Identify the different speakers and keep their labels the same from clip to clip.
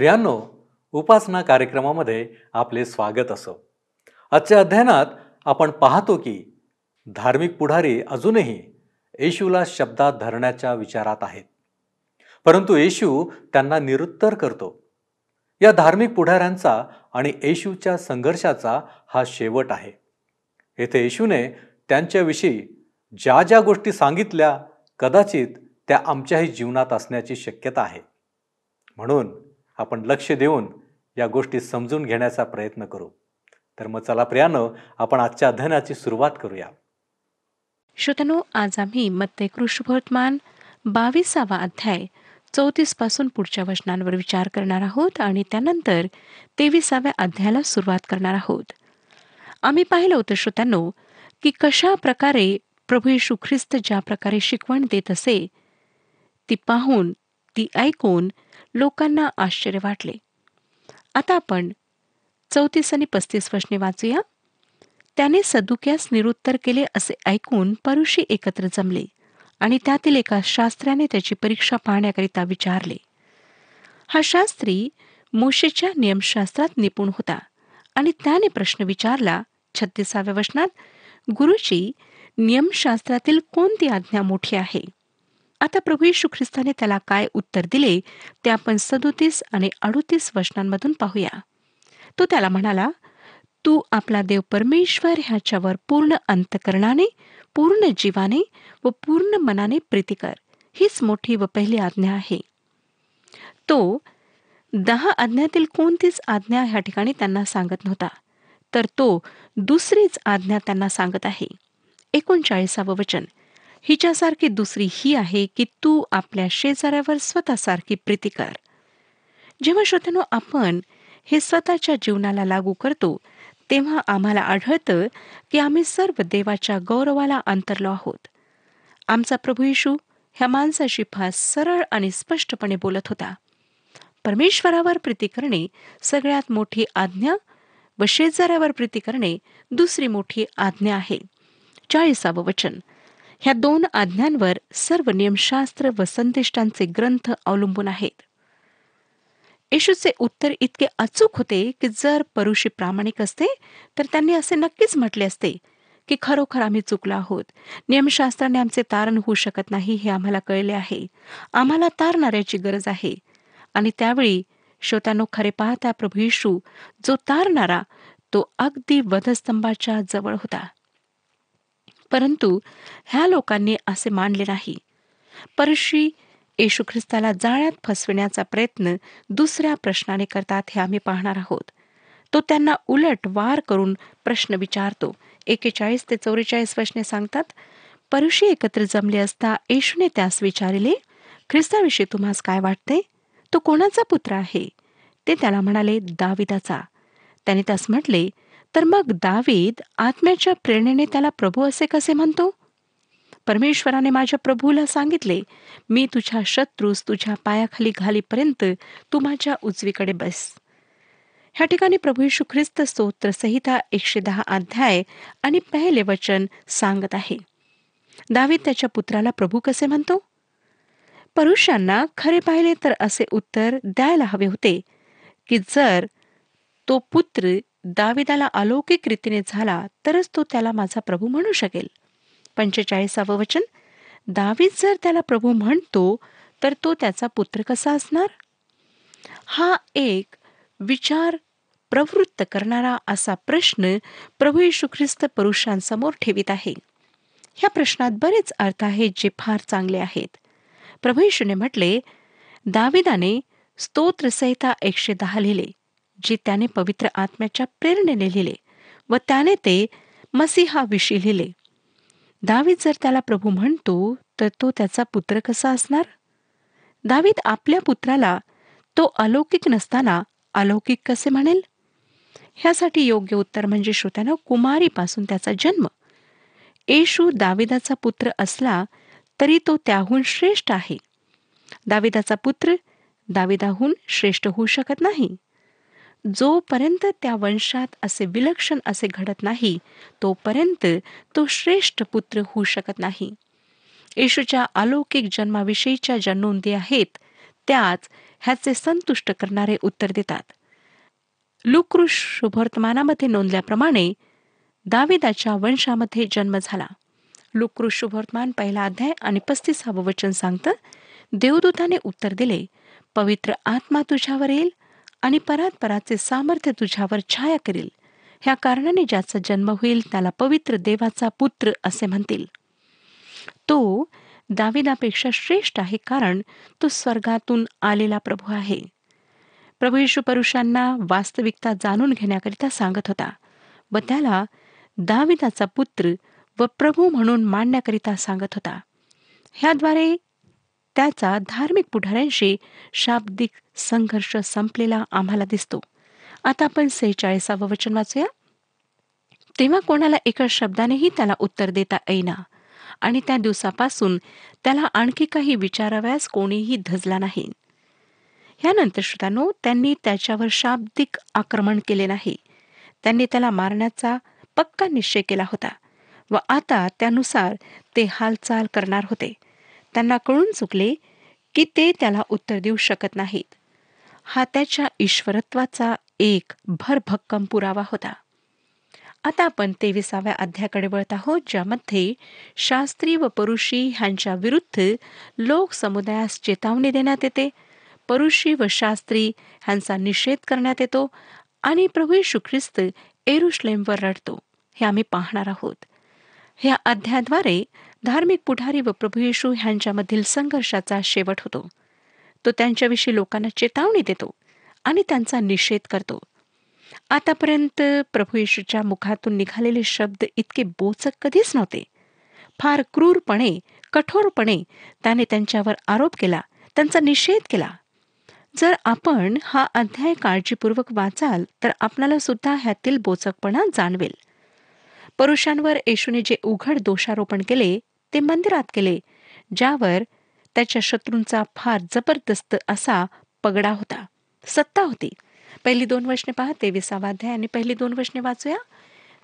Speaker 1: प्रियांनो उपासना कार्यक्रमामध्ये आपले स्वागत असो. आजच्या अध्ययनात आपण पाहतो की धार्मिक पुढारी अजूनही येशूला शब्दात धरण्याच्या विचारात आहेत. परंतु येशू त्यांना निरुत्तर करतो. या धार्मिक पुढाऱ्यांचा आणि येशूच्या संघर्षाचा हा शेवट आहे. येथे येशूने त्यांच्याविषयी ज्या ज्या गोष्टी सांगितल्या कदाचित त्या आमच्याही जीवनात असण्याची शक्यता आहे. म्हणून आपण लक्ष देऊन या गोष्टी समजून घेण्याचा प्रयत्न करू. तर मग चला प्रियानं आपण आजच्या अध्ययनाची सुरुवात करूया.
Speaker 2: श्रोतनो आज आम्ही मत्ते कृष्णवर्तमान बावीसावा अध्याय चौतीसपासून पुढच्या वचनांवर विचार करणार आहोत आणि त्यानंतर तेविसाव्या अध्यायाला सुरुवात करणार आहोत. आम्ही पाहिलं होतं श्रोत्यांनो की कशा प्रकारे प्रभू येशू ख्रिस्त ज्या प्रकारे शिकवण देत असे ती पाहून ती ऐकून लोकांना आश्चर्य वाटले. आता आपण चौतीस आणि पस्तीस वचने वाचूया. त्याने सदुक्यास निरुत्तर केले असे ऐकून परुषी एकत्र जमले आणि त्यातील एका शास्त्र्याने त्याची परीक्षा पाहण्याकरिता विचारले. हा शास्त्री मोशेच्या नियमशास्त्रात निपुण होता आणि त्याने प्रश्न विचारला छत्तीसाव्या वचनात गुरुची नियमशास्त्रातील कोणती आज्ञा मोठी आहे? आता प्रभू यशू ख्रिस्ताने त्याला काय उत्तर दिले ते आपण सदोतीस आणि अडोतीस वचनांमधून पाहूया. तो त्याला म्हणाला तू आपला देव परमेश्वर ह्याच्यावर पूर्ण अंतकरणाने पूर्ण जीवाने व पूर्ण मनाने प्रीती कर. हीच मोठी व पहिली आज्ञा आहे. तो दहा आज्ञातील कोणतीच आज्ञा ह्या ठिकाणी त्यांना सांगत नव्हता तर तो दुसरीच आज्ञा त्यांना सांगत आहे. एकोणचाळीसावं वचन. हिच्यासारखी दुसरी ही आहे की तू आपल्या शेजाऱ्यावर स्वतःसारखी प्रीती कर. जेव्हा श्रोत्यानो आपण हे स्वतःच्या जीवनाला लागू करतो तेव्हा आम्हाला आढळतं की आम्ही सर्व देवाच्या गौरवाला अंतरलो आहोत. आमचा प्रभू येशू ह्या माणसाशी फार सरळ आणि स्पष्टपणे बोलत होता. परमेश्वरावर प्रीती करणे सगळ्यात मोठी आज्ञा व शेजाऱ्यावर प्रीती करणे दुसरी मोठी आज्ञा आहे. चाळीसावं वचन. ह्या दोन आज्ञांवर सर्व नियमशास्त्र व संदिष्टांचे ग्रंथ अवलंबून आहेत. येशूचे उत्तर इतके अचूक होते की जर परुषी प्रामाणिक असते तर त्यांनी असे नक्कीच म्हटले असते की खरोखर आम्ही चुकलो आहोत. नियमशास्त्राने आमचे तारण होऊ शकत नाही हे आम्हाला कळले आहे. आम्हाला तारणाऱ्याची गरज आहे. आणि त्यावेळी श्रोत्यानो खरे पाहता प्रभू येशू जो तारणारा तो अगदी वधस्तंभाच्या जवळ होता. परंतु ह्या लोकांनी असे मानले नाही. परशी येशू ख्रिस्ताला जाळ्यात फसविण्याचा प्रयत्न दुसऱ्या प्रश्नाने करतात हे आम्ही पाहणार आहोत. तो त्यांना उलट वार करून प्रश्न विचारतो. एकेचाळीस ते चौवेचाळीस वचने सांगतात परुषी एकत्र जमले असता येशूने त्यास विचारले ख्रिस्ताविषयी तुम्हास काय वाटते? तो कोणाचा पुत्र आहे? ते त्याला म्हणाले दाविदाचा. त्याने त्यास म्हटले तर मग दावीद आत्म्याच्या प्रेरणेने त्याला प्रभू असे कसे म्हणतो? परमेश्वराने माझ्या प्रभूला सांगितले मी तुझ्या शत्रूस तुझ्या पायाखाली घालीपर्यंत तू माझ्या उजवीकडे बस. ह्या ठिकाणी प्रभू यशू ख्रिस्त स्तोत्र संहिता एकशे दहा अध्याय आणि पहिले वचन सांगत आहे. दावीद त्याच्या पुत्राला प्रभू कसे म्हणतो? परुषांना खरे पाहिले तर असे उत्तर द्यायला हवे होते की जर तो पुत्र दाविदाला अलौकिक रीतीने झाला तरच तो त्याला माझा प्रभू म्हणू शकेल. पंचेचाळीसावं वचन दावीद जर त्याला प्रभू म्हणतो तर तो त्याचा पुत्र कसा असणार? हा एक विचार प्रवृत्त करणारा असा प्रश्न प्रभू येशू ख्रिस्त पुरुषांसमोर ठेवित आहे. ह्या प्रश्नात बरेच अर्थ आहेत जे फार चांगले आहेत. प्रभू येशूने म्हटले दाविदाने स्तोत्रसहिता एकशे दहा लिहिले. जे त्याने पवित्र आत्म्याच्या प्रेरणेने लिहिले व त्याने ते मसिहाविषयी लिहिले. दावीद जर त्याला प्रभू म्हणतो तर तो त्याचा पुत्र कसा असणार? दावीद आपल्या पुत्राला तो अलौकिक नसताना अलौकिक कसे म्हणेल? ह्यासाठी योग्य उत्तर म्हणजे श्रोत्यानं कुमारीपासून त्याचा जन्म. येशू दाविदाचा पुत्र असला तरी तो त्याहून श्रेष्ठ आहे. दाविदाचा पुत्र दाविदाहून श्रेष्ठ होऊ शकत नाही. जोपर्यंत त्या वंशात असे विलक्षण असे घडत नाही तोपर्यंत तो श्रेष्ठ पुत्र होऊ शकत नाही. येशूच्या अलौकिक जन्माविषयीच्या ज्या नोंदी आहेत त्याच ह्याचे संतुष्ट करणारे उत्तर देतात. लुकृष शुभवर्तमानामध्ये नोंदल्याप्रमाणे दाविदाच्या वंशामध्ये जन्म झाला. लुकृष शुभवर्तमान पहिला अध्याय आणि पस्तीसावं वचन सांगतं देवदूताने उत्तर दिले पवित्र आत्मा तुझ्यावर येईल आणि परात्पराचे सामर्थ्य तुझ्यावर छाया करील. ह्या कारणाने ज्याचा जन्म होईल त्याला पवित्र देवाचा पुत्र असे म्हणतील. तो दाविदापेक्षा श्रेष्ठ आहे कारण तो स्वर्गातून आलेला प्रभू आहे. प्रभू येशू परुषांना वास्तविकता जाणून घेण्याकरिता सांगत होता व त्याला दाविदाचा पुत्र व प्रभू म्हणून मांडण्याकरिता सांगत होता. ह्याद्वारे त्याचा धार्मिक पुढाऱ्यांशी शाब्दिक संघर्ष संपलेला आम्हाला दिसतो. आता आपण सेहेचाळीसावं वचन वाचूया. तेव्हा कोणाला एका शब्दानेही त्याला उत्तर देता येईना आणि त्या दिवसापासून त्याला आणखी काही विचाराव्यास कोणीही धजला नाही. ह्यानंतर श्रोतानो त्यांनी त्याच्यावर शाब्दिक आक्रमण केले नाही. त्यांनी त्याला मारण्याचा पक्का निश्चय केला होता व आता त्यानुसार ते हालचाल करणार होते. त्यांना कळून चुकले की ते त्याला उत्तर देऊ शकत नाहीत. हा त्याच्या ईश्वरत्वाचा एक भरभक्कम पुरावा होता. आता आपण तेविसाव्या अध्याकडे वळत आहोत ज्यामध्ये शास्त्री व परुषी ह्यांच्या विरुद्ध लोक समुदायास चेतावणी देण्यात येते. परुषी व शास्त्री ह्यांचा निषेध करण्यात येतो आणि प्रभू येशू ख्रिस्त एरुश्लेमवर रडतो. हे आम्ही पाहणार आहोत. ह्या अध्याद्वारे धार्मिक पुढारी व प्रभू येशू ह्यांच्यामधील संघर्षाचा शेवट होतो. तो त्यांच्याविषयी लोकांना चेतावणी देतो आणि त्यांचा निषेध करतो. आतापर्यंत प्रभू येशूच्या मुखातून निघालेले शब्द इतके बोचक कधीच नव्हते. फार क्रूरपणे कठोरपणे त्याने त्यांच्यावर आरोप केला त्यांचा निषेध केला. जर आपण हा अध्याय काळजीपूर्वक वाचाल तर आपणाला सुद्धा ह्यातील बोचकपणा जाणवेल. पुरुषांवर येशूने जे उघड दोषारोपण केले ते मंदिरात केले ज्यावर त्याच्या शत्रूंचा फार जबरदस्त असा पगडा होता. सत्ता होती. पहिली दोन वचने पहा तेविसावाध्याय आणि पहिली दोन वचने वाचूया.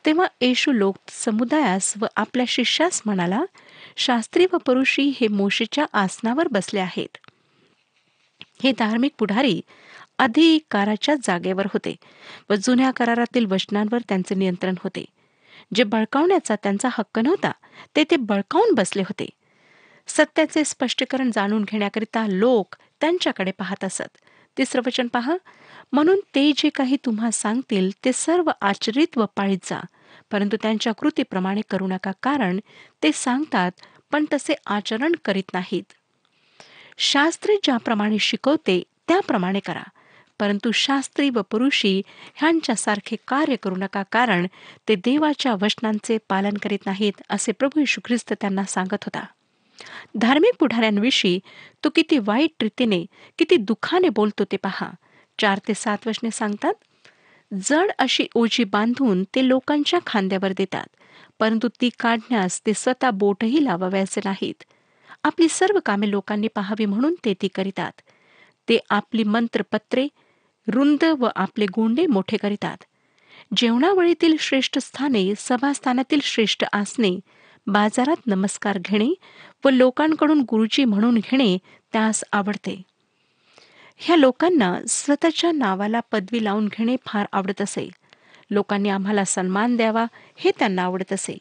Speaker 2: तेव्हा येशू लोक समुदायास व आपल्या शिष्यास म्हणाला शास्त्री व परुषी हे मोशीच्या आसनावर बसले आहेत. हे धार्मिक पुढारी अधिकाराच्या जागेवर होते व जुन्या करारातील वचनांवर त्यांचे नियंत्रण होते. जे बळकावण्याचा त्यांचा हक्क नव्हता ते ते बळकावून बसले होते. सत्याचे स्पष्टीकरण जाणून घेण्याकरिता लोक त्यांच्याकडे पाहत असत. तिसरं वचन पहा. म्हणून ते जे काही तुम्हा सांगतील ते सर्व आचरित व पाळीत जा. परंतु त्यांच्या कृतीप्रमाणे करू नका कारण ते सांगतात पण तसे आचरण करीत नाहीत. शास्त्र ज्याप्रमाणे शिकवते त्याप्रमाणे करा. परंतु शास्त्री व पुरुषी ह्यांच्यासारखे कार्य करू नका कारण ते देवाच्या वचनांचे पालन करीत नाहीत असे प्रभू यशू ख्रिस्त त्यांना सांगत होता. धार्मिक पुढाऱ्यांविषयी तो किती वाईट रीतीने किती दुःखाने बोलतो ते पहा. चार ते सात वचने सांगतात जड अशी ओझी बांधून ते लोकांच्या खांद्यावर देतात परंतु ती काढण्यास ते स्वतः बोटही लावाव्याचे नाहीत. आपली सर्व कामे लोकांनी पाहावी म्हणून ते ती करीतात. ते आपली मंत्रपत्रे रुंद व आपले गोंडे मोठे करीतात. जेवणावळीतील श्रेष्ठ स्थाने सभास्थानातील श्रेष्ठ आसने बाजारात नमस्कार घेणे व लोकांकडून गुरुजी म्हणून घेणे त्यास आवडते. ह्या लोकांना स्वतःच्या नावाला पदवी लावून घेणे फार आवडत असे. लोकांनी आम्हाला सन्मान द्यावा हे त्यांना आवडत असे.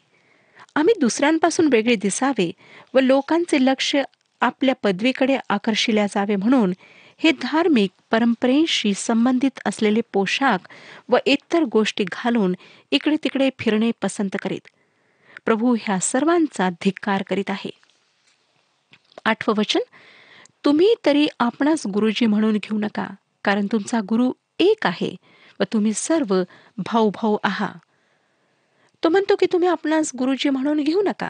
Speaker 2: आम्ही दुसऱ्यांपासून वेगळे दिसावे व लोकांचे लक्ष आपल्या पदवीकडे आकर्षिल्या जावे म्हणून हे धार्मिक परंपरेशी संबंधित असलेले पोशाख व इतर गोष्टी घालून इकडे तिकडे फिरणे पसंत करीत. प्रभू ह्या सर्वांचा धिक्कार करीत आहे. आठवं वचन तुम्ही तरी आपणास गुरुजी म्हणून घेऊ नका कारण तुमचा गुरु एक आहे व तुम्ही सर्व भाऊ भाऊ आहात तो म्हणतो की तुम्ही आपणास गुरुजी म्हणून घेऊ नका.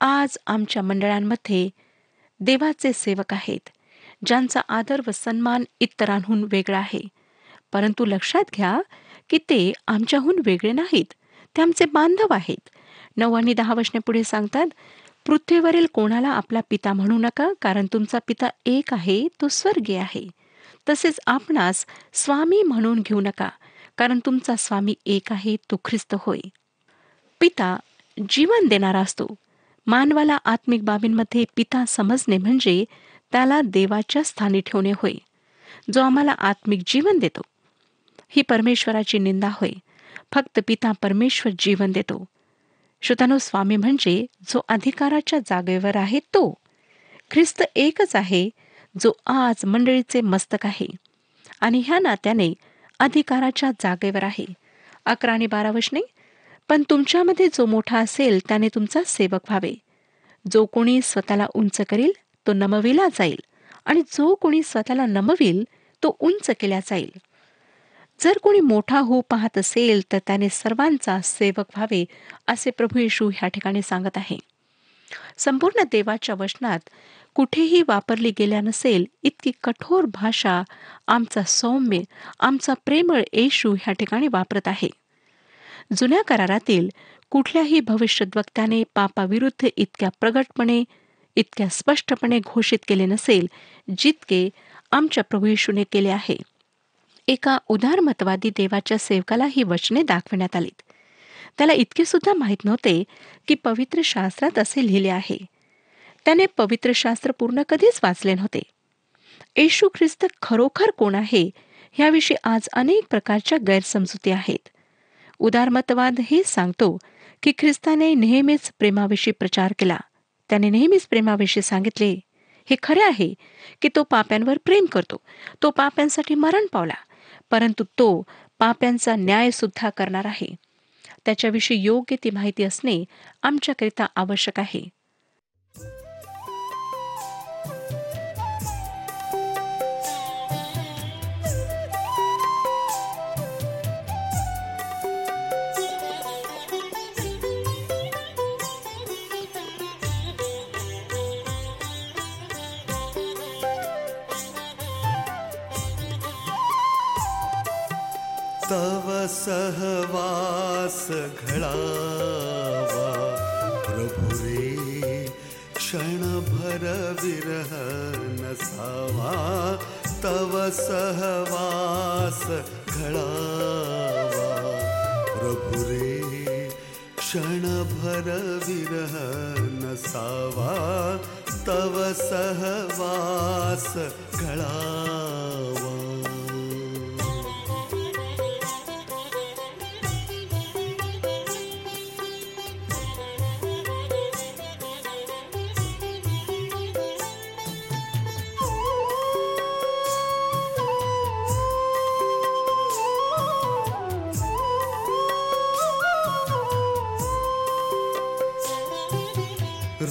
Speaker 2: आज आमच्या मंडळांमध्ये देवाचे सेवक आहेत. ज्यांचा आदर व सन्मान इतरांहून वेगळा आहे. परंतु लक्षात घ्या की ते आमच्याहून वेगळे नाहीत. ते आमचे बांधव आहेत. नऊ आणि दहा वर्षने पुढे सांगतात पृथ्वीवरील कोणाला आपला पिता म्हणू नका कारण तुमचा पिता एक आहे तो स्वर्गीय आहे. तसेच आपणास स्वामी म्हणून घेऊ नका कारण तुमचा स्वामी एक आहे तो ख्रिस्त होय. पिता जीवन देणारा असतो. मानवाला आत्मिक बाबींमध्ये पिता समजणे म्हणजे त्याला देवाच्या स्थानी ठेवणे होय जो आम्हाला आत्मिक जीवन देतो. ही परमेश्वराची निंदा होय फक्त पिता परमेश्वर जीवन देतो. श्रोतानो स्वामी म्हणजे जो अधिकाराच्या जागेवर आहे तो. ख्रिस्त एकच आहे जो आज मंडळीचे मस्तक आहे आणि ह्या नात्याने अधिकाराच्या जागेवर आहे. अकरा आणि बारा वशने पण तुमच्यामध्ये जो मोठा असेल त्याने तुमचा सेवक व्हावे. जो कोणी स्वतःला उंच करील तो नमविला जाईल आणि जो कोणी स्वतःला नमविल तो उंच केला जाईल. जर कोणी मोठा होऊ पाहत असेल तर त्याने सर्वांचा सेवक व्हावे असे प्रभू येशू ह्या ठिकाणी सांगत आहे. संपूर्ण देवाच्या वचनात कुठेही वापरली गेल्या नसेल इतकी कठोर भाषा आमचा सौम्य आमचा प्रेमळ येशू ह्या ठिकाणी वापरत आहे. जुन्या करारातील कुठल्याही भविष्यद्वक्त्याने पापाविरुद्ध इतक्या प्रगटपणे इतक्या स्पष्टपणे घोषित केले नसेल जितके आमच्या प्रभू येशूने केले आहे. एका उदारमतवादी देवाच्या सेवकाला ही वचने दाखविण्यात आलीत. त्याला इतके सुद्धा माहीत नव्हते की पवित्र शास्त्रात असे लिहिले आहे. त्याने पवित्र शास्त्र पूर्ण कधीच वाचले नव्हते. येशू ख्रिस्त खरोखर कोण आहे ह्याविषयी आज अनेक प्रकारच्या गैरसमजुती आहेत. उदारमतवाद हे सांगतो की ख्रिस्ताने नेहमीच प्रेमाविषयी प्रचार केला. त्याने नेहमीच प्रेमाविषयी सांगितले हे खरे आहे की तो पाप्यांवर प्रेम करतो. तो पाप्यांसाठी मरण पावला परंतु तो पाप्यांचा न्याय सुद्धा करणार आहे. त्याच्याविषयी योग्य ती माहिती असणे आमच्याकरिता आवश्यक आहे.
Speaker 3: तव सहवास घडावा प्रभु रे क्षणभर विरह नसावा। तव सहवास घडावा प्रभु रे क्षणभर विरह नसावा। तव सहवास घडावा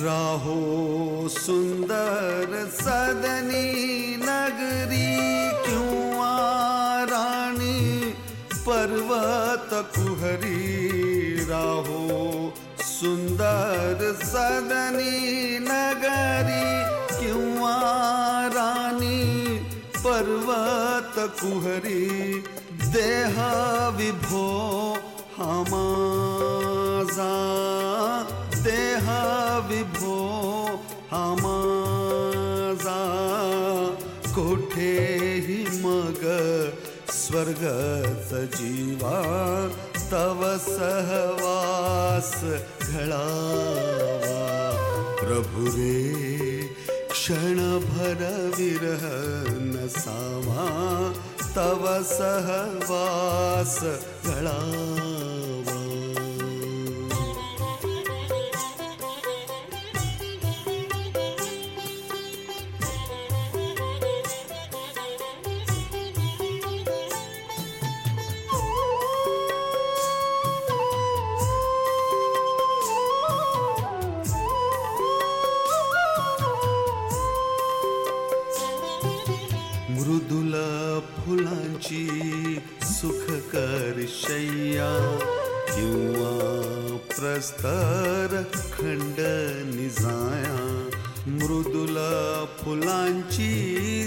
Speaker 3: राहो सुंदर सदनी नगरी किंवा राणी पर्वत कुहरी? राहो सुंदर सदनी नगरी किंवा राणी पर्वत कुहरी? देह विभो हमाजा विभो हमाजा कोठेही मग स्वर्गच जीवा तव सहवास घडावा प्रभु रे क्षणभर विरह नसावा तव सहवास घडावा कर शैया किंवा प्रस्तर खंड निजाया मृदुल फुलांची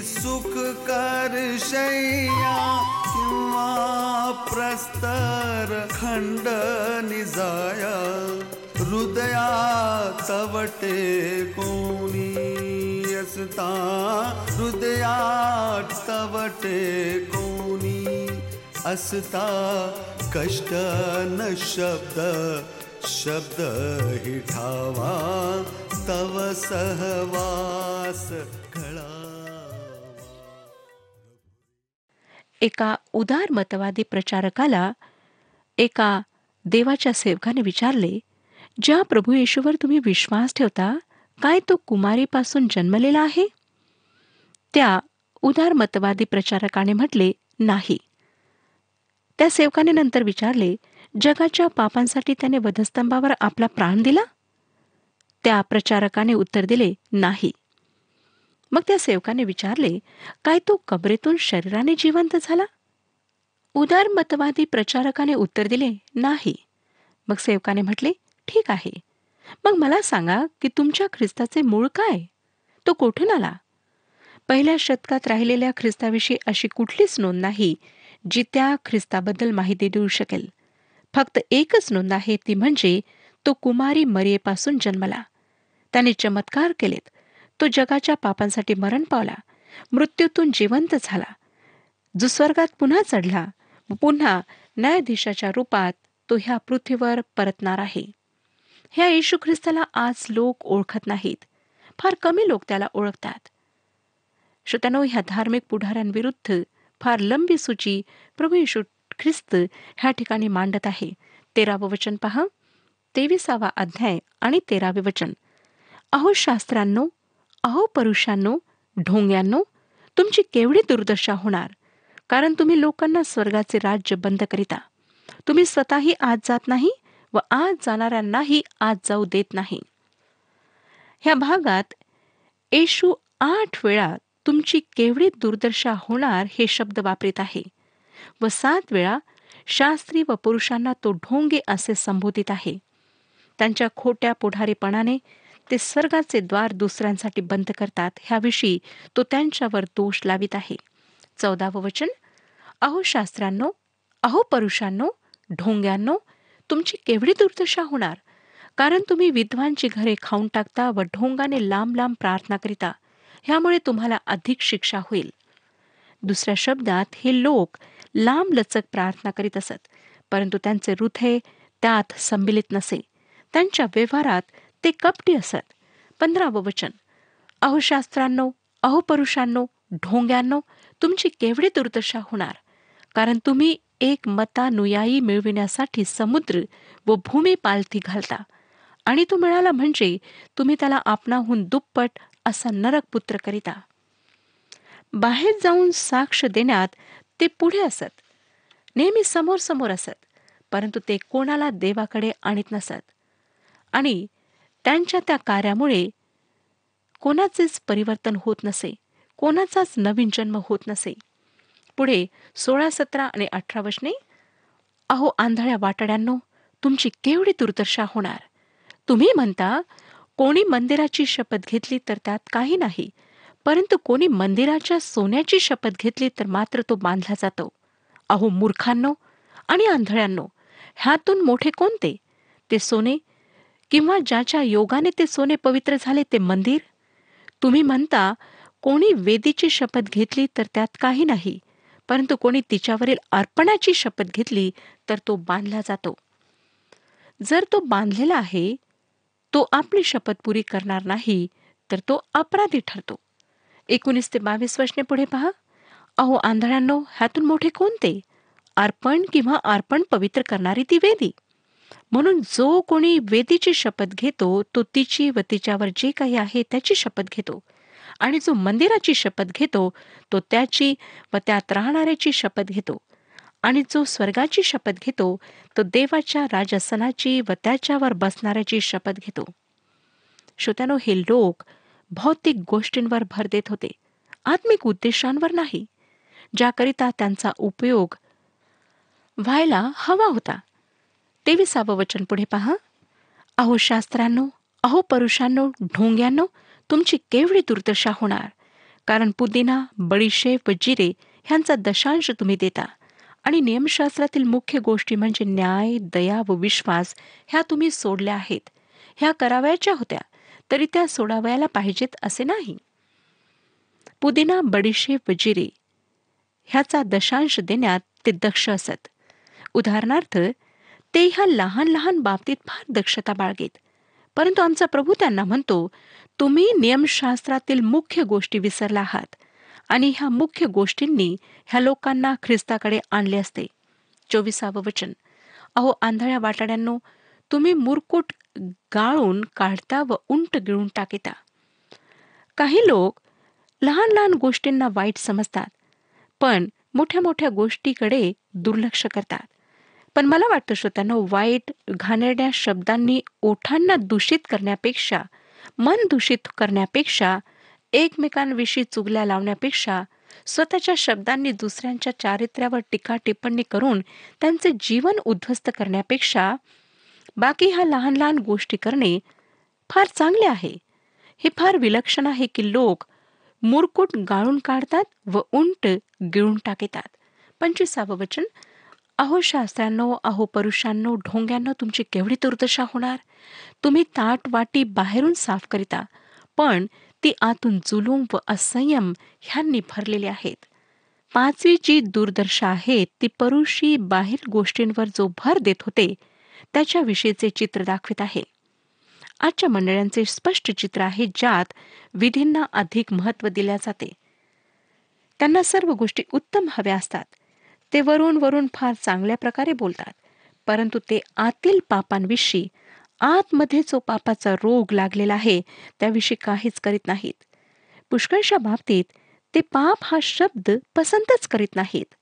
Speaker 3: सुखकर शय्या किंवा प्रस्तर खंड निजाया हृदया तवटे कोणी असता हृदया तवटे कोणी असता कष्ट न शब्द शब्द हि ठावा तव सहवास
Speaker 2: एका उदार मतवादी प्रचारकाला एका देवाच्या सेवकाने विचारले ज्या प्रभू येशूवर तुम्ही विश्वास ठेवता काय तो कुमारीपासून जन्मलेला आहे? त्या उदार मतवादी प्रचारकाने म्हटले नाही. त्या सेवकाने नंतर विचारले जगाच्या पापांसाठी त्याने वधस्तंभावर आपला प्राण दिला? त्या प्रचारकाने उत्तर दिले नाही. मग त्या सेवकाने विचारले काय तो कबरेतून शरीराने जिवंत झाला? उदारमतवादी प्रचारकाने उत्तर दिले नाही. मग सेवकाने म्हटले ठीक आहे. मग मला सांगा की तुमच्या ख्रिस्ताचे मूळ काय? तो कोठून आला? पहिल्या शतकात राहिलेल्या ख्रिस्ताविषयी अशी कुठलीच नोंद नाही. जी त्या ख्रिस्ताबद्दल माहिती देऊ शकेल. फक्त एकच नोंद आहे ती म्हणजे तो कुमारी मरियेपासून जन्मला. त्याने चमत्कार केलेत. तो जगाच्या पापांसाठी मरण पावला. मृत्यूतून जिवंत झाला. जो स्वर्गात पुन्हा चढला पुन्हा न्यायाधीशाच्या रूपात तो ह्या पृथ्वीवर परतणार आहे. ह्या येशू ख्रिस्ताला आज लोक ओळखत नाहीत. फार कमी लोक त्याला ओळखतात. श्रोत्यानो ह्या धार्मिक पुढाऱ्यांविरुद्ध फार लंबी सूची प्रभू येशू ख्रिस्त ह्या ठिकाणी मांडत आहे. तेरावं वचन पहा. तेविसावा अध्याय आणि तेरावे वचन. अहो शास्त्रांनो अहो परुषांनो ढोंग्यांनो तुमची केवढी दुर्दशा होणार? कारण तुम्ही लोकांना स्वर्गाचे राज्य बंद करिता. तुम्ही स्वतःही आज जात नाही व आज जाणाऱ्यांनाही आज जाऊ देत नाही. ह्या भागात येशू आठ वेळा तुमची केवढी दुर्दशा होणार हे शब्द वापरीत आहे. व सात वेळा शास्त्री व पुरुषांना तो ढोंगे असे संबोधित आहे. त्यांच्या खोट्या पुढारीपणाने ते स्वर्गाचे द्वार दुसऱ्यांसाठी बंद करतात. ह्याविषयी तो त्यांच्यावर दोष लावित आहे. चौदावं वचन. अहो शास्त्रांनो अहो परुषांनो ढोंग्यांनो तुमची केवढी दुर्दशा होणार? कारण तुम्ही विद्वांची घरे खाऊन टाकता व ढोंगाने लांब लांब प्रार्थना करिता. ह्यामुळे तुम्हाला अधिक शिक्षा होईल. दुसऱ्या शब्दात हे लोक लांब लचक प्रार्थना करीत असत परंतु त्यांचे हृदय त्यात संमिलित नसे. त्यांच्या व्यवहारात ते कपटी असत. पंधरावं वचन. अहो शास्त्रांनो अहो परुषांनो ढोंग्यांनो तुमची केवढी दुर्दशा होणार? कारण तुम्ही एक मतानुयायी मिळविण्यासाठी समुद्र व भूमी पालथी घालता. आणि तो मिळाला म्हणजे तुम्ही त्याला आपणाहून दुप्पट असा नरक पुत्र करिता बाहेर जाऊन साक्ष देण्यात ते पुढे असत. नेहमी समोर समोर असत परंतु ते कोणाला देवाकडे आणीत नसत. आणि त्यांच्या त्या कार्यामुळे कोणाचेच परिवर्तन होत नसे कोणाचाच नवीन जन्म होत नसे. पुढे सोळा सतरा आणि अठरा वशने अहो आंधळ्या वाटाड्यांनो तुमची केवढी दुर्दशा होणार? तुम्ही म्हणता कोणी मंदिराची शपथ घेतली तर त्यात काही नाही. परंतु कोणी मंदिराच्या सोन्याची शपथ घेतली तर मात्र तो बांधला जातो. अहो मूर्खांनो आणि आंधळ्यांनो ह्यातून मोठे कोणते? ते सोने? किंवा ज्याच्या योगाने ते सोने पवित्र झाले ते मंदिर? तुम्ही म्हणता कोणी वेदीची शपथ घेतली तर त्यात काही नाही. परंतु कोणी तिच्यावरील अर्पणाची शपथ घेतली तर तो बांधला जातो. जर तो बांधलेला आहे तो आपली शपथ पुरी करणार नाही तर तो अपराधी ठरतो. एकोणीस ते बावीस वर्षने पुढे पहा. अहो आंधळ्यांनो ह्यातून मोठे कोणते अर्पण किंवा अर्पण पवित्र करणारी ती वेदी. म्हणून जो कोणी वेदीची शपथ घेतो तो तिची व तिच्यावर जे काही आहे त्याची शपथ घेतो. आणि जो मंदिराची शपथ घेतो तो त्याची व त्यात राहणाऱ्याची शपथ घेतो. आणि जो स्वर्गाची शपथ घेतो तो देवाच्या राजसनाची व त्याच्यावर बसणाऱ्याची शपथ घेतो. श्रोत्यानो हे लोक भौतिक गोष्टींवर भर देत होते आत्मिक उद्देशांवर नाही ज्याकरिता त्यांचा उपयोग व्हायला हवा होता. तेविसावं वचन पुढे पहा. अहो शास्त्रांनो अहो परुषांनो ढोंग्यांनो तुमची केवढी दुर्दशा होणार? कारण पुदिना बडीशेप व जिरे ह्यांचा दशांश तुम्ही देता. आणि नियमशास्त्रातील मुख्य गोष्टी म्हणजे न्याय दया व विश्वास ह्या तुम्ही सोडल्या आहेत. ह्या करावयाच्या होत्या. तरी त्या सोडावयाला पाहिजेत असे नाही. पुदिना बडीशेप व जिरे ह्याचा दशांश देण्यात ते दक्ष असत. उदाहरणार्थ ते ह्या लहान लहान बाबतीत फार दक्षता बाळगेत. परंतु आमचा प्रभू त्यांना म्हणतो तुम्ही नियमशास्त्रातील मुख्य गोष्टी विसरला आहात. आणि ह्या मुख्य गोष्टींनी ह्या लोकांना ख्रिस्ताकडे आणले असते. चोवीसावं वचन. अहो आंधळ्या वाटाड्यांनो तुम्ही मुरकूट गाळून काढता व उंट गिळून टाकिता. काही लोक लहान लहान गोष्टींना वाईट समजतात पण मोठ्या मोठ्या गोष्टीकडे दुर्लक्ष करतात. पण मला वाटतं श्रोत्यांना वाईट घाणेरड्या शब्दांनी ओठांना दूषित करण्यापेक्षा मन दूषित करण्यापेक्षा एकमेकांविषयी चुगल्या लावण्यापेक्षा स्वतःच्या शब्दांनी दुसऱ्यांच्या चारित्र्यावर टीका टिप्पणी करून त्यांचे जीवन उद्ध्वस्त करण्यापेक्षा बाकी ह्या लहान लहान गोष्टी करणे फार चांगले आहे. हे फार विलक्षण आहे की लोक मुरकुट गाळून काढतात व उंट गिळून टाकतात. पंचवीसावं वचन अहो शास्त्रांनो अहो परुषांनो ढोंग्यांनो तुमची केवढी दुर्दशा होणार? तुम्ही ताट वाटी बाहेरून साफ करिता पण ती आतून जुलूम व असंयम ह्यांनी भरलेली आहेत. पाचवी जी दूरदर्शा आहे ती परुषी बाहेर गोष्टींवर जो भर देत होते त्याच्याविषयीचे चित्र दाखवित आहे. आजच्या मंडळांचे स्पष्ट चित्र आहे ज्यात विधींना अधिक महत्त्व दिल्या जाते. त्यांना सर्व गोष्टी उत्तम हव्या असतात. ते वरून वरून फार चांगल्या प्रकारे बोलतात परंतु ते आतील पापांविषयी आतमध्ये जो पापाचा रोग लागलेला आहे त्याविषयी काहीच करीत नाहीत. पुष्कळशा बाबतीत ते पाप हा शब्द पसंतच करीत नाहीत.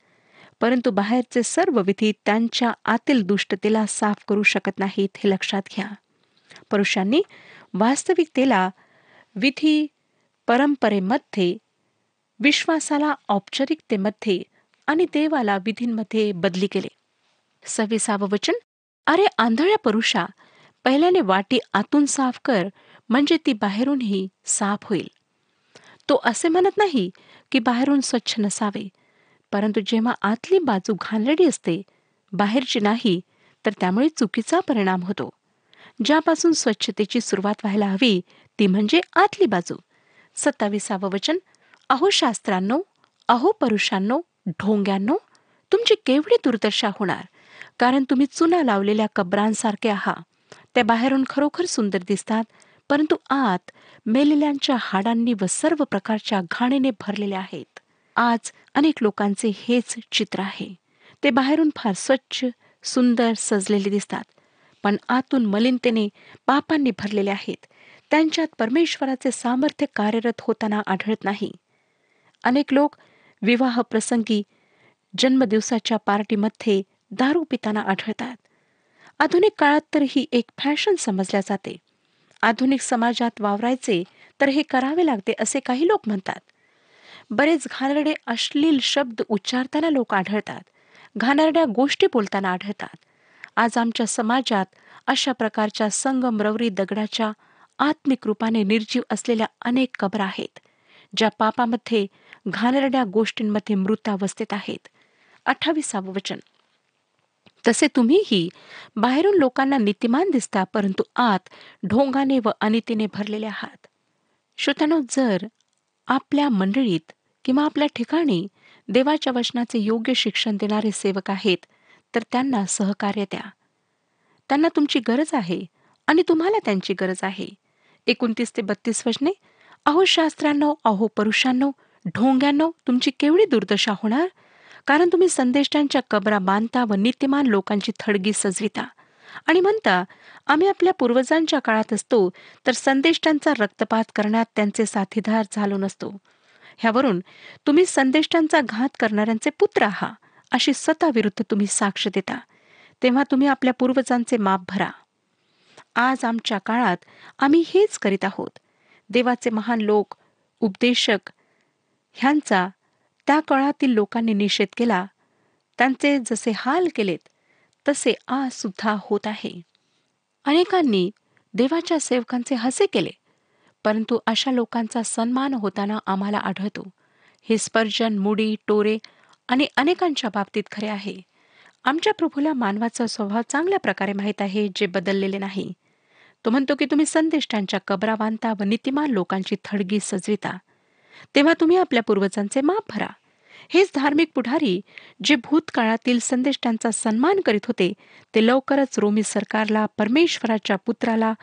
Speaker 2: परंतु बाहेरचे सर्व विधी त्यांच्या आतील दुष्टतेला साफ करू शकत नाहीत हे लक्षात घ्या. पुरुषांनी वास्तविकतेला विधी परंपरेमध्ये विश्वासाला औपचारिकतेमध्ये आणि देवाला विधींमध्ये बदली केले. सव्वीसावं वचन अरे आंधळ्या पुरुषा पहिल्याने वाटी आतून साफ कर म्हणजे ती बाहेरूनही साफ होईल. तो असे म्हणत नाही की बाहेरून स्वच्छ नसावे परंतु जेव्हा आतली बाजू घाणेरडी असते बाहेरची नाही तर त्यामुळे चुकीचा परिणाम होतो. ज्यापासून स्वच्छतेची सुरुवात व्हायला हवी ती म्हणजे आतली बाजू. सत्तावीसावं वचन अहो शास्त्रांनो अहो परुषांनो ढोंग्यांनो तुमची केवढी दुर्दशा होणार कारण तुम्ही चुना लावलेल्या कबरांसारखे आहात. त्या बाहेरून खरोखर सुंदर दिसतात परंतु आत मेलेल्यांच्या हाडांनी व सर्व प्रकारच्या घाणीने भरलेल्या आहेत. आज अनेक लोकांचे हेच चित्र आहे. ते बाहेरून फार स्वच्छ सुंदर सजलेले दिसतात पण आतून मलिनतेने पापांनी भरलेले आहेत. त्यांच्यात परमेश्वराचे सामर्थ्य कार्यरत होताना आढळत नाही. अनेक लोक विवाह प्रसंगी जन्मदिवसाच्या पार्टीमध्ये दारू पिताना आढळतात. आधुनिक काळात तर ही एक फॅशन समजल्या जाते. आधुनिक समाजात वावरायचे तर हे करावे लागते असे काही लोक म्हणतात. बरेच घाणरडे अश्लील शब्द उच्चारताना लोक आढळतात. घाणरड्या गोष्टी बोलताना आढळतात. आज आमच्या समाजात अशा प्रकारच्या संगमरवरी दगडाच्या आत्मिक रूपाने निर्जीव असलेल्या अनेक कबर आहेत ज्या पापामध्ये घाणरड्या गोष्टींमध्ये मृतावस्थेत आहेत. अठ्ठावीसावं वचन. तसे तुम्हीही बाहेरून लोकांना नीतिमान दिसता परंतु आत ढोंगाने व अनितीने भरलेले आहात. श्रोत्यानो जर आपल्या मंडळीत किंवा आपल्या ठिकाणी देवाच्या वचनाचे योग्य शिक्षण देणारे सेवक आहेत तर त्यांना सहकार्य द्या. त्यांना तुमची गरज आहे आणि तुम्हाला त्यांची गरज आहे. एकोणतीस ते बत्तीस वचने अहो शास्त्रांनो अहो पुरुषांनो ढोंग्यांनो तुमची केवढी दुर्दशा होणार? कारण तुम्ही संदेष्टांच्या कबरा बांधता व नित्यमान लोकांची थडगी सजविता. आणि म्हणता आम्ही आपल्या पूर्वजांच्या काळात असतो तर संदेष्टांचा रक्तपात करण्यात त्यांचे साथीदार झालो नसतो. ह्यावरून तुम्ही संदेष्टांचा घात करणाऱ्यांचे पुत्र आहात अशी स्वतःविरुद्ध तुम्ही साक्ष देता. तेव्हा तुम्ही आपल्या पूर्वजांचे माप भरा. आज आमच्या काळात आम्ही हेच करीत आहोत. देवाचे महान लोक उपदेशक ह्यांचा त्या काळातील लोकांनी निषेध केला. त्यांचे जसे हाल केलेत तसे आज सुद्धा होत आहे. अनेकांनी देवाच्या सेवकांचे हसे केले परंतु अशा लोकांचा सन्मान होताना आम्हाला आढळतो. हे स्पर्जन मुडी टोरे आणि अनेकांच्या बाबतीत खरे आहे. आमच्या प्रभूला मानवाचा स्वभाव चांगल्या प्रकारे माहीत आहे जे बदललेले नाही. तो म्हणतो की तुम्ही संदेष्टांच्या कबरा बांधता व नीतिमान लोकांची थडगी सजविता. तेव्हा तुम्ही आपल्या पूर्वजांचे माप भरा. हेच धार्मिक पुढारी जे भूतकाळातील संदेष्टांचा सन्मान करीत होते ते लवकरच रोमी सरकारला परमेश्वराच्या पुत्राला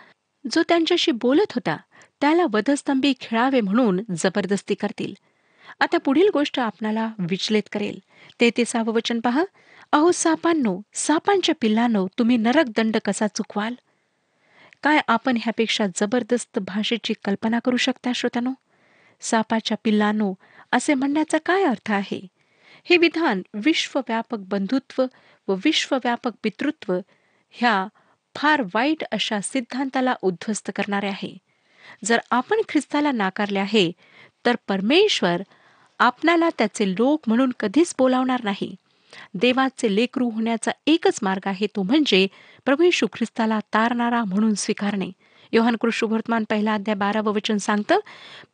Speaker 2: जो त्यांच्याशी बोलत होता त्याला वधस्तंभी खेळावे म्हणून जबरदस्ती करतील. आता पुढील गोष्ट आपणाला विचलित करेल. ते ते वचन पहा. अहो सापांनो सापांच्या पिल्लांनो तुम्ही नरक दंड कसा चुकवाल? काय आपण ह्यापेक्षा जबरदस्त भाषेची कल्पना करू शकता श्रोत्यानो? सापाच्या पिल्लांनो असे म्हणण्याचा काय अर्थ आहे? हे विधान विश्वव्यापक बंधुत्व व विश्वव्यापक पितृत्व ह्या फार वाईट अशा सिद्धांताला उद्ध्वस्त करणारे आहे. जर आपण ख्रिस्ताला नाकारले आहे तर परमेश्वर आपणाला त्याचे लोक म्हणून कधीच बोलावणार नाही. देवाचे लेकरू होण्याचा एकच मार्ग आहे तो म्हणजे प्रभू येशू ख्रिस्ताला तारणारा म्हणून स्वीकारणे. योहान कृष्णवर्तमान पहिला अध्याय बारावं वचन सांगतं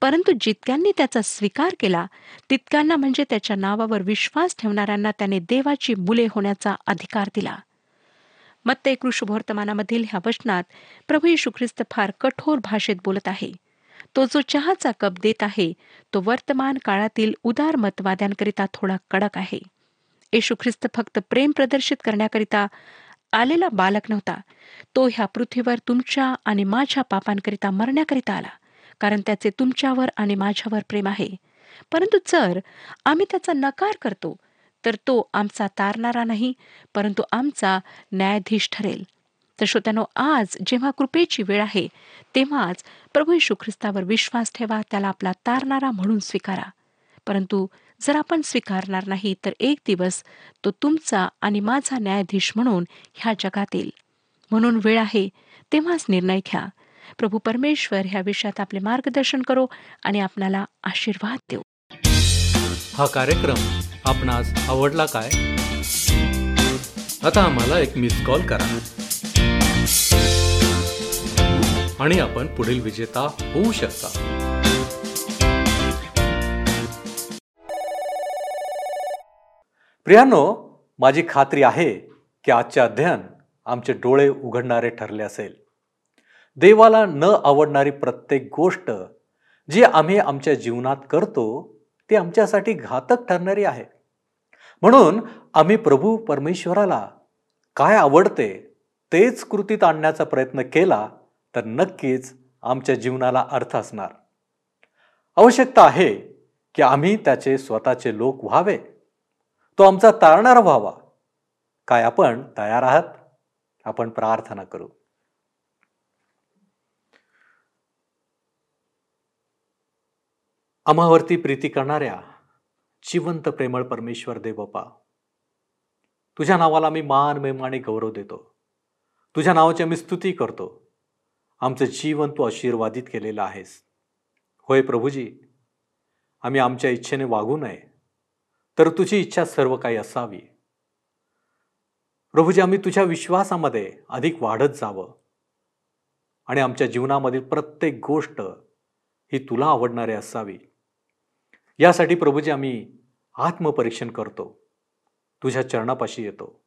Speaker 2: परंतु जितक्यांनी त्याचा स्वीकार केला तितक्यांना म्हणजे त्याच्या नावावर विश्वास ठेवणाऱ्यांना त्याने देवाची मुले होण्याचा अधिकार दिला. मत्ते कृष्णवर्तमानामधील ह्या वचनात प्रभू येशू ख्रिस्त फार कठोर भाषेत बोलत आहे. तो जो चहाचा कप देत आहे तो वर्तमान काळातील उदार मतवाद्यांकरिता थोडा कडक आहे. येशू ख्रिस्त फक्त प्रेम प्रदर्शित करण्याकरिता आलेला बालक नव्हता. तो ह्या पृथ्वीवर तुमच्या आणि माझ्या पापांकरिता मरण्याकरिता आला कारण त्याचे तुमच्यावर आणि माझ्यावर प्रेम आहे. परंतु जर आम्ही त्याचा नकार करतो तर तो आमचा तारणारा नाही परंतु आमचा न्यायाधीश ठरेल. तर श्रोत्यानो आज जेव्हा कृपेची वेळ आहे तेव्हाच प्रभू यशू ख्रिस्तावर विश्वास ठेवा त्याला आपला तारणारा म्हणून स्वीकारा. परंतु जर आपण स्वीकारणार नाही तर एक दिवस तो तुमचा आणि माझा न्यायाधीश म्हणून ह्या जगात येईल. म्हणून वेळ आहे तेव्हाच निर्णय घ्या. प्रभू परमेश्वर ह्या विषयात आपले मार्गदर्शन करो आणि आपणाला आशीर्वाद देऊ.
Speaker 1: हा कार्यक्रम आपणास आवडला काय? आता आम्हाला एक मिस कॉल करा. आणि आपण पुढील विजेता होऊ शकता. प्रियानो माझी खात्री आहे की आजचे अध्ययन आमचे डोळे उघडणारे ठरले असेल. देवाला न आवडणारी प्रत्येक गोष्ट जी आम्ही आमच्या जीवनात करतो ती आमच्यासाठी घातक ठरणारी आहे. म्हणून आम्ही प्रभू परमेश्वराला काय आवडते तेच कृतीत आणण्याचा प्रयत्न केला तर नक्कीच आमच्या जीवनाला अर्थ असणार. आवश्यकता आहे की आम्ही त्याचे स्वतःचे लोक व्हावे. तो आमचा तारणार व्हावा. काय आपण तयार आहात? आपण प्रार्थना करू. आम्हावरती प्रीती करणाऱ्या जिवंत प्रेमळ परमेश्वर देवपा तुझ्या नावाला मी मान मेमाने गौरव देतो. तुझ्या नावाची आम्ही स्तुती करतो. आमचं जीवन तू आशीर्वादित केलेलं आहेस. होय प्रभूजी आम्ही आमच्या इच्छेने वागू नये. तर तुझी इच्छा सर्व काही असावी. प्रभूजी आम्ही तुझ्या विश्वासामध्ये अधिक वाढत जावं. आणि आमच्या जीवनामधील प्रत्येक गोष्ट ही तुला आवडणारी असावी. यासाठी प्रभूजी आम्ही आत्मपरीक्षण करतो. तुझ्या चरणापाशी येतो.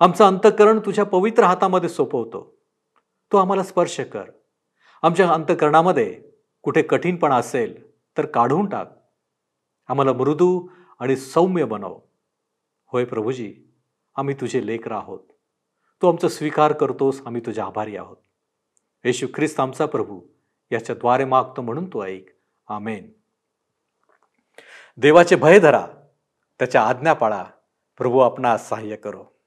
Speaker 1: आमचं अंतकरण तुझ्या पवित्र हातामध्ये सोपवतो. तो आम्हाला स्पर्श कर. आमच्या अंतकरणामध्ये कुठे कठीणपणा असेल तर काढून टाक. आम्हाला मृदू आणि सौम्य बनव. होय प्रभूजी आम्ही तुझे लेकर आहोत. तू आमचा स्वीकार करतोस आम्ही तुझे आभारी आहोत. येशू ख्रिस्त आमचा प्रभू याच्याद्वारे मागतो म्हणून तू ऐक. आमेन. देवाचे भय धरा त्याच्या आज्ञा पाळा. प्रभू आपणास सहाय्य करो.